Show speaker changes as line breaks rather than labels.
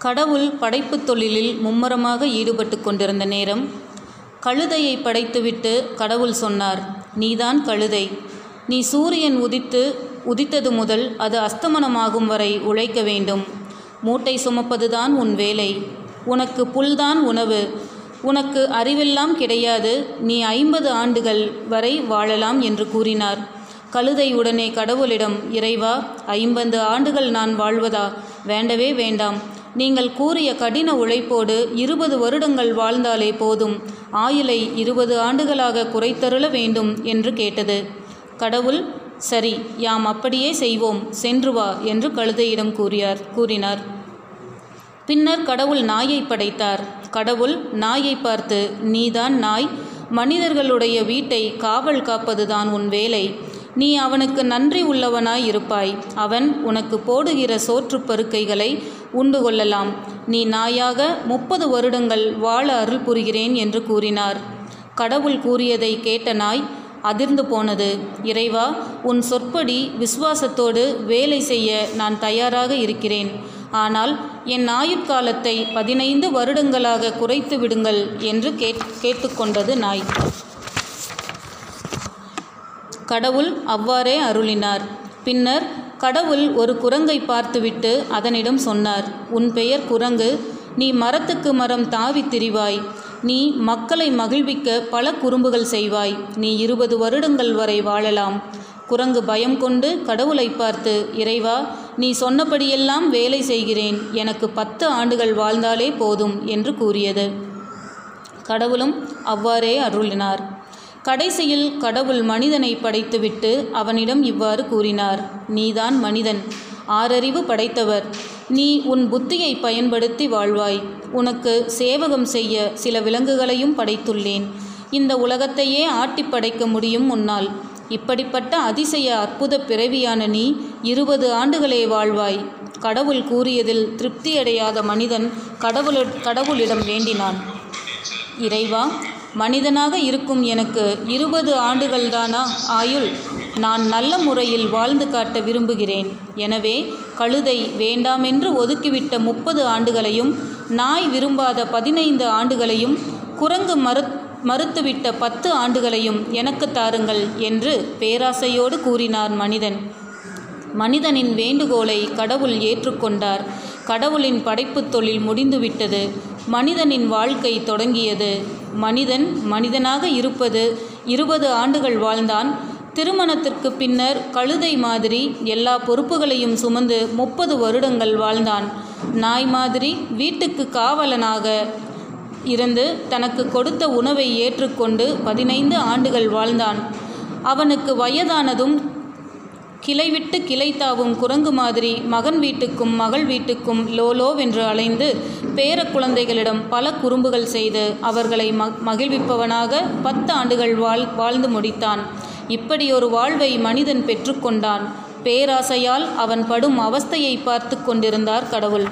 கடவுள் படைப்புத் தொழிலில் மும்முரமாக ஈடுபட்டு கொண்டிருந்த நேரம். கழுதையை படைத்துவிட்டு கடவுள் சொன்னார் நீதான் கழுதை. நீ சூரியன் உதித்து உதித்தது முதல் அது அஸ்தமனமாகும் வரை உழைக்க வேண்டும். மூட்டை சுமப்பதுதான் உன் வேலை. உனக்கு புல்தான் உணவு. உனக்கு அறிவெல்லாம் கிடையாது. நீ ஐம்பது ஆண்டுகள் வரை வாழலாம் என்று கூறினார். கழுதை உடனே கடவுளிடம் இறைவா ஐம்பது ஆண்டுகள் நான் வாழ்வதா? வேண்டவே வேண்டாம். நீங்கள் கூறிய கடின உழைப்போடு இருபது வருடங்கள் வாழ்ந்தாலே போதும். ஆயுளை இருபது ஆண்டுகளாக குறைத்தருள வேண்டும் என்று கேட்டது. கடவுள் சரி யாம் அப்படியே செய்வோம் சென்று வா என்று கழுதையிடம் கூறியார் கூறினார். பின்னர் கடவுள் நாயை படைத்தார். கடவுள் நாயை பார்த்து நீதான் நாய். மனிதர்களுடைய வீட்டை காவல் காப்பதுதான் உன் வேலை. நீ அவனுக்கு நன்றி உள்ளவனாய் இருப்பாய். அவன் உனக்கு போடுகிற சோற்றுப் பருக்கைகளை உண்டு கொள்ளலாம் நீ நாயாக முப்பது வருடங்கள் வாழ அருள் புரிகிறேன் என்று கூறினார். கடவுள் கூறியதை கேட்ட நாய் அதிர்ந்து போனது. இறைவா உன் சொற்படி விசுவாசத்தோடு வேலை செய்ய நான் தயாராக இருக்கிறேன். ஆனால் என் ஆயுட்காலத்தை பதினைந்து வருடங்களாக குறைத்து விடுங்கள் என்று கேட் கேட்டுக்கொண்டது நாய். கடவுள் அவ்வாறே அருளினார். பின்னர் கடவுள் ஒரு குரங்கை பார்த்துவிட்டு அதனிடம் சொன்னார் உன் பெயர் குரங்கு. நீ மரத்துக்கு மரம் தாவி திரிவாய். நீ மக்களை மகிழ்விக்க பல குறும்புகள் செய்வாய். நீ இருபது வருடங்கள் வரை வாழலாம். குரங்கு பயம் கொண்டு கடவுளை பார்த்து இறைவா நீ சொன்னபடியெல்லாம் வேலை செய்கிறேன். எனக்கு பத்து ஆண்டுகள் வாழ்ந்தாலே போதும் என்று கூறியது. கடவுளும் அவ்வாறே அருளினார். கடைசியில் கடவுள் மனிதனை படைத்துவிட்டு அவனிடம் இவ்வாறு கூறினார் நீதான் மனிதன் ஆறறிவு படைத்தவர். நீ உன் புத்தியை பயன்படுத்தி வாழ்வாய். உனக்கு சேவகம் செய்ய சில விலங்குகளையும் படைத்துள்ளேன். இந்த உலகத்தையே ஆட்டி படைக்க முடியும் உன்னால். இப்படிப்பட்ட அதிசய அற்புத பிறவியான நீ இருபது ஆண்டுகளே வாழ்வாய். கடவுள் கூறியதில் திருப்தியடையாத மனிதன் கடவுள கடவுளிடம் வேண்டினான். இறைவா மனிதனாக இருக்கும் எனக்கு இருபது ஆண்டுகள்தானா? ஆயுள் நான் நல்ல முறையில் வாழ்ந்து காட்ட விரும்புகிறேன். எனவே கழுதை வேண்டாமென்று ஒதுக்கிவிட்ட முப்பது ஆண்டுகளையும் நாய் விரும்பாத பதினைந்து ஆண்டுகளையும் குரங்கு மறு மறுத்துவிட்ட பத்து ஆண்டுகளையும் எனக்கு தாருங்கள் என்று பேராசையோடு கூறினார் மனிதன். மனிதனின் வேண்டுகோளை கடவுள் ஏற்றுக்கொண்டார். கடவுளின் படைப்புத் தொழில் முடிந்துவிட்டது. மனிதனின் வாழ்க்கை தொடங்கியது. மனிதன் மனிதனாக இருப்பது இருபது ஆண்டுகள் வாழ்ந்தான். திருமணத்திற்கு பின்னர் கழுதை மாதிரி எல்லா பொறுப்புகளையும் சுமந்து முப்பது வருடங்கள் வாழ்ந்தான். நாய் மாதிரி வீட்டுக்கு காவலனாக இருந்து தனக்கு கொடுத்த உணவை ஏற்றுக்கொண்டு பதினைந்து ஆண்டுகள் வாழ்ந்தான். அவனுக்கு வயதானதும் கிளை விட்டு கிளை தாவும் குரங்கு மாதிரி மகன் வீட்டுக்கும் மகள் வீட்டுக்கும் லோலோவென்று அலைந்து பேர குழந்தைகளிடம் பல குறும்புகள் செய்து அவர்களை ம மகிழ்விப்பவனாக பத்து ஆண்டுகள் வாழ் வாழ்ந்து முடித்தான். இப்படியொரு வாழ்வை மனிதன் பெற்றுக்கொண்டான் பேராசையால் அவன் படும் அவஸ்தையை பார்த்து கொண்டிருந்தார் கடவுள்.